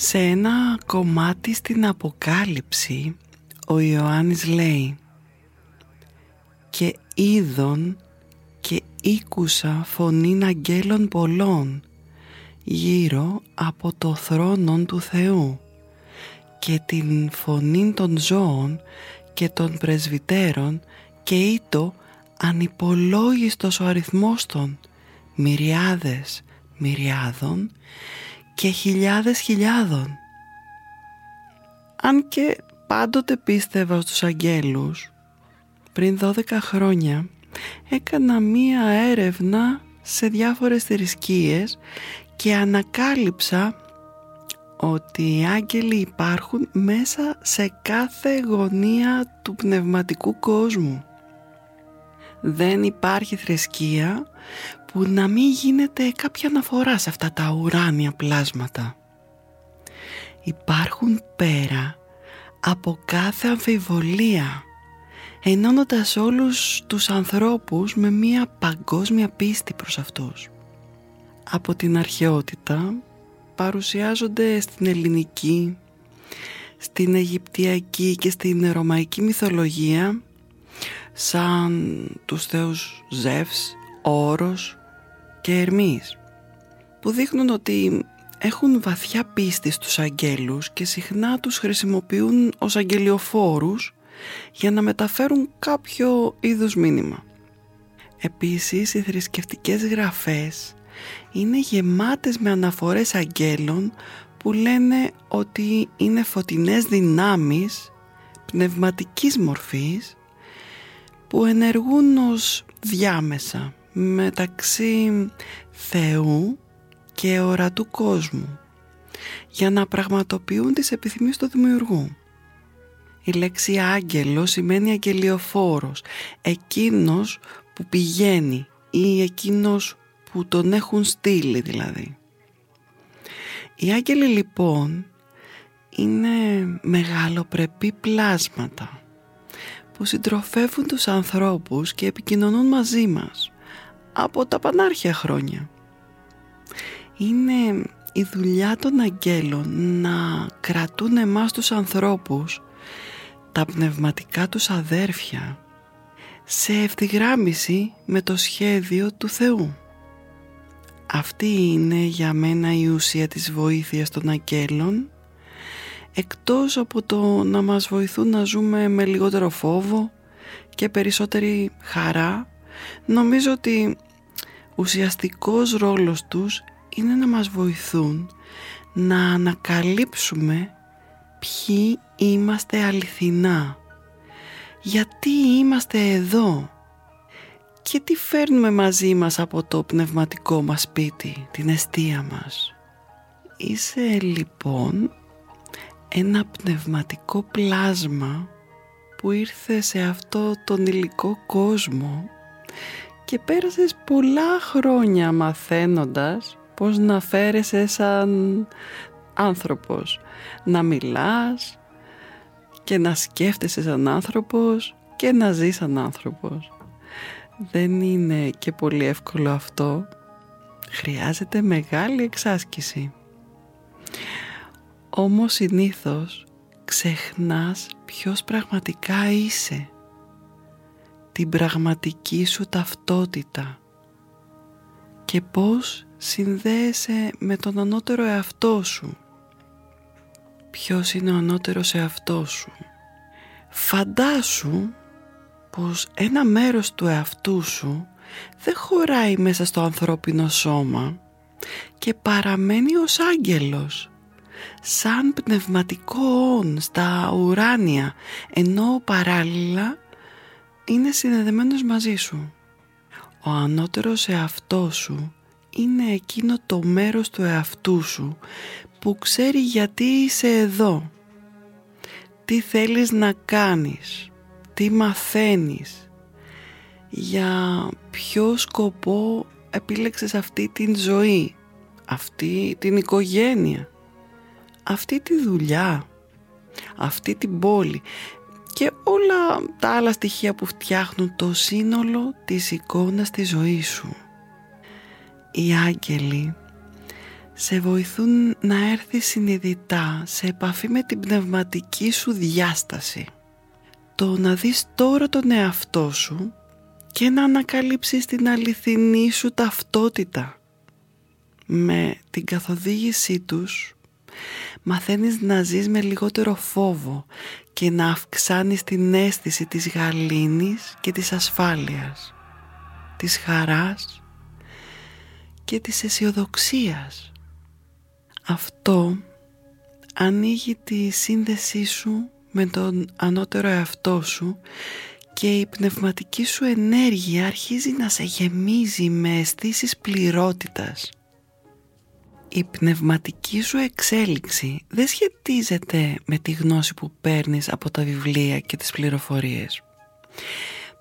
Σε ένα κομμάτι στην Αποκάλυψη ο Ιωάννης λέει «Και είδον και ήκουσα φωνήν αγγέλων πολλών γύρω από το θρόνον του Θεού και την φωνήν των ζώων και των πρεσβυτέρων και ήτο ανυπολόγιστος ο αριθμός των μυριάδες μυριάδων και χιλιάδες χιλιάδων. Αν και πάντοτε πίστευα στους αγγέλους, πριν 12 χρόνια έκανα μία έρευνα σε διάφορες θρησκείες και ανακάλυψα ότι οι άγγελοι υπάρχουν μέσα σε κάθε γωνία του πνευματικού κόσμου. Δεν υπάρχει θρησκεία που να μην γίνεται κάποια αναφορά σε αυτά τα ουράνια πλάσματα. Υπάρχουν πέρα από κάθε αμφιβολία ενώνοντας όλους τους ανθρώπους με μία παγκόσμια πίστη προς αυτούς. Από την αρχαιότητα παρουσιάζονται στην ελληνική, στην Αιγυπτιακή και στην Ρωμαϊκή μυθολογία σαν τους θεούς Ζεύς, Όρος και Ερμής που δείχνουν ότι έχουν βαθιά πίστη στους αγγέλους και συχνά τους χρησιμοποιούν ως αγγελιοφόρους για να μεταφέρουν κάποιο είδους μήνυμα. Επίσης οι θρησκευτικές γραφές είναι γεμάτες με αναφορές αγγέλων που λένε ότι είναι φωτεινές δυνάμεις πνευματικής μορφής που ενεργούν ως διάμεσα μεταξύ Θεού και ορατού κόσμου για να πραγματοποιούν τις επιθυμίες του δημιουργού. Η λέξη άγγελος σημαίνει αγγελιοφόρος, εκείνος που πηγαίνει ή εκείνος που τον έχουν στείλει δηλαδή. Οι άγγελοι λοιπόν είναι μεγαλοπρεπή πλάσματα που συντροφεύουν τους ανθρώπους και επικοινωνούν μαζί μας από τα πανάρχια χρόνια. Είναι η δουλειά των αγγέλων να κρατούν εμάς τους ανθρώπους, τα πνευματικά τους αδέρφια, σε ευθυγράμμιση με το σχέδιο του Θεού. Αυτή είναι για μένα η ουσία της βοήθειας των αγγέλων εκτός από το να μας βοηθούν να ζούμε με λιγότερο φόβο και περισσότερη χαρά νομίζω ότι ουσιαστικός ρόλος τους είναι να μας βοηθούν να ανακαλύψουμε ποιοι είμαστε αληθινά γιατί είμαστε εδώ και τι φέρνουμε μαζί μας από το πνευματικό μας σπίτι, την αιστεία μας. Είσαι λοιπόν ένα πνευματικό πλάσμα που ήρθε σε αυτό τον υλικό κόσμο και πέρασες πολλά χρόνια μαθαίνοντας πώς να φέρεσαι σαν άνθρωπος, να μιλάς και να σκέφτεσαι σαν άνθρωπος και να ζεις σαν άνθρωπος. δεν είναι και πολύ εύκολο αυτό. Χρειάζεται μεγάλη εξάσκηση. Όμως συνήθως ξεχνάς ποιος πραγματικά είσαι. Την πραγματική σου ταυτότητα. Και πώς συνδέεσαι με τον ανώτερο εαυτό σου. Ποιος είναι ο ανώτερος εαυτός σου; Φαντάσου πως ένα μέρος του εαυτού σου δεν χωράει μέσα στο ανθρώπινο σώμα και παραμένει ως άγγελος σαν πνευματικό όν στα ουράνια ενώ παράλληλα είναι συνδεδεμένος μαζί σου. Ο ανώτερος εαυτός σου είναι εκείνο το μέρος του εαυτού σου που ξέρει γιατί είσαι εδώ. Τι θέλεις να κάνεις, τι μαθαίνεις, για ποιο σκοπό επίλεξες αυτή την ζωή, αυτή την οικογένεια, αυτή τη δουλειά, αυτή την πόλη και όλα τα άλλα στοιχεία που φτιάχνουν το σύνολο της εικόνας της ζωής σου. Οι άγγελοι σε βοηθούν να έρθεις συνειδητά σε επαφή με την πνευματική σου διάσταση. Το να δεις τώρα τον εαυτό σου και να ανακαλύψεις την αληθινή σου ταυτότητα. Με την καθοδήγησή τους μαθαίνεις να ζεις με λιγότερο φόβο και να αυξάνεις την αίσθηση της γαλήνης και της ασφάλειας, της χαράς και της αισιοδοξίας. Αυτό ανοίγει τη σύνδεσή σου με τον ανώτερο εαυτό σου και η πνευματική σου ενέργεια αρχίζει να σε γεμίζει με αισθήσεις πληρότητας. Η πνευματική σου εξέλιξη δεν σχετίζεται με τη γνώση που παίρνεις από τα βιβλία και τις πληροφορίες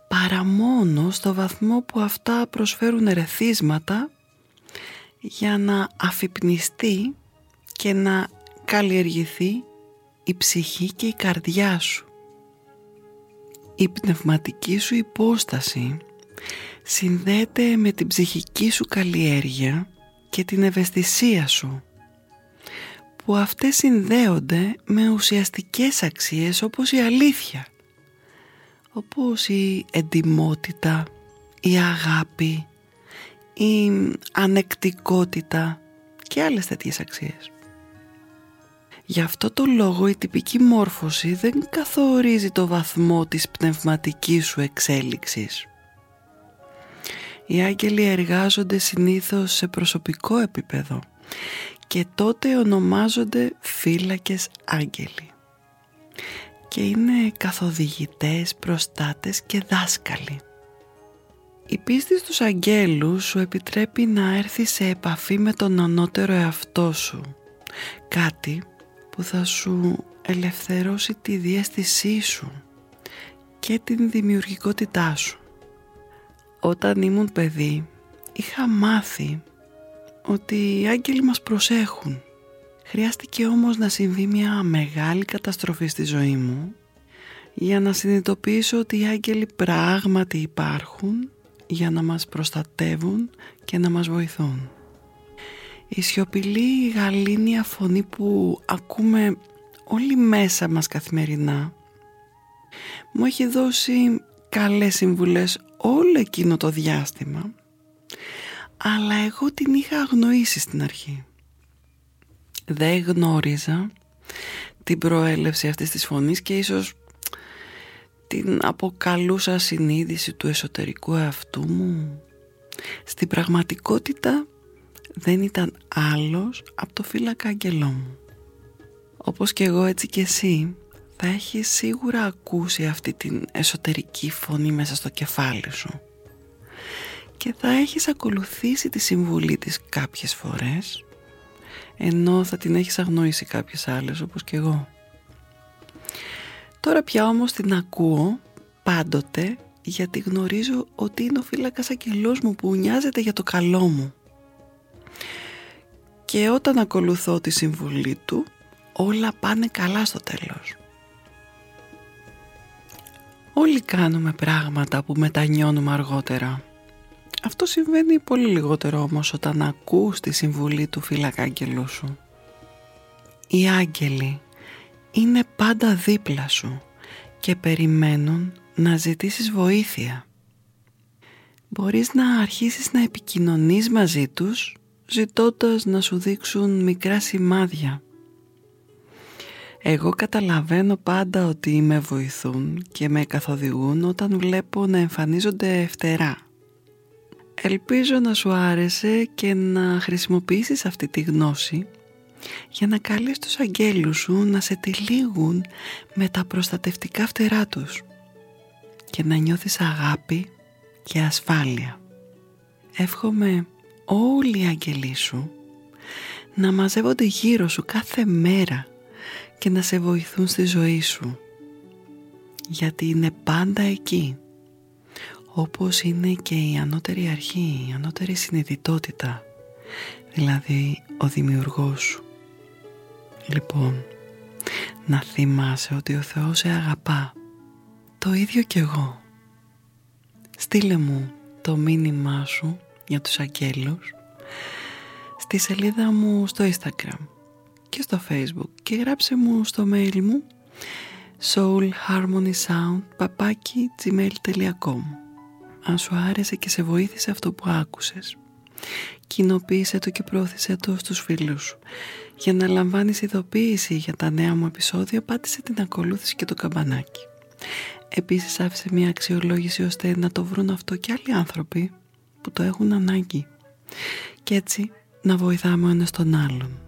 παρά μόνο στο βαθμό που αυτά προσφέρουν ερεθίσματα για να αφυπνιστεί και να καλλιεργηθεί η ψυχή και η καρδιά σου. Η πνευματική σου υπόσταση συνδέεται με την ψυχική σου καλλιέργεια και την ευαισθησία σου που αυτές συνδέονται με ουσιαστικές αξίες όπως η αλήθεια όπως η εντιμότητα, η αγάπη, η ανεκτικότητα και άλλες τέτοιες αξίες. Γι' αυτό το λόγο η τυπική μόρφωση δεν καθορίζει το βαθμό της πνευματικής σου εξέλιξης. Οι άγγελοι εργάζονται συνήθως σε προσωπικό επίπεδο και τότε ονομάζονται φύλακες άγγελοι και είναι καθοδηγητές, προστάτες και δάσκαλοι. Η πίστη στους αγγέλους σου επιτρέπει να έρθει σε επαφή με τον ανώτερο εαυτό σου. Κάτι που θα σου ελευθερώσει τη διέστησή σου και την δημιουργικότητά σου. Όταν ήμουν παιδί είχα μάθει ότι οι άγγελοι μας προσέχουν. Χρειάστηκε όμως να συμβεί μια μεγάλη καταστροφή στη ζωή μου για να συνειδητοποιήσω ότι οι άγγελοι πράγματι υπάρχουν για να μας προστατεύουν και να μας βοηθούν. Η σιωπηλή γαλήνια φωνή που ακούμε όλοι μέσα μας καθημερινά μου έχει δώσει καλές συμβουλές όλο εκείνο το διάστημα αλλά εγώ την είχα αγνοήσει στην αρχή. Δεν γνώριζα την προέλευση αυτής της φωνής και ίσως την αποκαλούσα συνείδηση του εσωτερικού εαυτού μου. Στην πραγματικότητα δεν ήταν άλλος από το φύλακα αγγελό μου. Όπως και εγώ έτσι και εσύ θα έχει σίγουρα ακούσει αυτή την εσωτερική φωνή μέσα στο κεφάλι σου και θα έχεις ακολουθήσει τη συμβουλή της κάποιες φορές ενώ θα την έχεις αγνοήσει κάποιες άλλες όπως και εγώ. Τώρα πια όμως την ακούω πάντοτε γιατί γνωρίζω ότι είναι ο φύλακας αγγελός μου που νοιάζεται για το καλό μου. Και όταν ακολουθώ τη συμβουλή του όλα πάνε καλά στο τέλος. Όλοι κάνουμε πράγματα που μετανιώνουμε αργότερα. Αυτό συμβαίνει πολύ λιγότερο όμως όταν ακούς τη συμβουλή του φύλακα σου. Οι άγγελοι είναι πάντα δίπλα σου και περιμένουν να ζητήσεις βοήθεια. Μπορείς να αρχίσεις να επικοινωνείς μαζί τους ζητώντας να σου δείξουν μικρά σημάδια. Εγώ καταλαβαίνω πάντα ότι με βοηθούν και με καθοδηγούν όταν βλέπω να εμφανίζονται φτερά. Ελπίζω να σου άρεσε και να χρησιμοποιήσεις αυτή τη γνώση για να καλείς τους αγγέλους σου να σε τυλίγουν με τα προστατευτικά φτερά τους και να νιώθεις αγάπη και ασφάλεια. Εύχομαι όλοι οι αγγελοί σου να μαζεύονται γύρω σου κάθε μέρα και να σε βοηθούν στη ζωή σου γιατί είναι πάντα εκεί όπως είναι και η ανώτερη αρχή, η ανώτερη συνειδητότητα δηλαδή ο δημιουργός σου Λοιπόν, να θυμάσαι ότι ο Θεός σε αγαπά. Το ίδιο κι εγώ. Στείλε μου το μήνυμά σου για τους αγγέλους στη σελίδα μου στο Instagram και στο Facebook και γράψε μου στο mail μου soulharmonysound.gmail.com Αν σου άρεσε και σε βοήθησε αυτό που άκουσες κοινοποίησε το και πρόθεσε το στους φίλους σου. Για να λαμβάνεις ειδοποίηση για τα νέα μου επεισόδια πάτησε την ακολούθηση και το καμπανάκι. Επίσης άφησε μια αξιολόγηση ώστε να το βρουν αυτό και άλλοι άνθρωποι που το έχουν ανάγκη. Και έτσι να βοηθάμε ο ένας τον άλλον.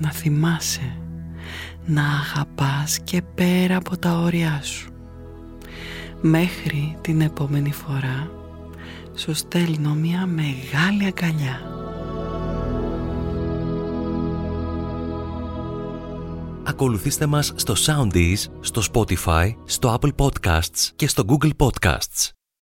Να θυμάσαι, να αγαπάς και πέρα από τα όρια σου. Μέχρι την επόμενη φορά σου στέλνω μια μεγάλη αγκαλιά. Ακολουθήστε μας στο Soundees, στο Spotify, στο Apple Podcasts και στο Google Podcasts.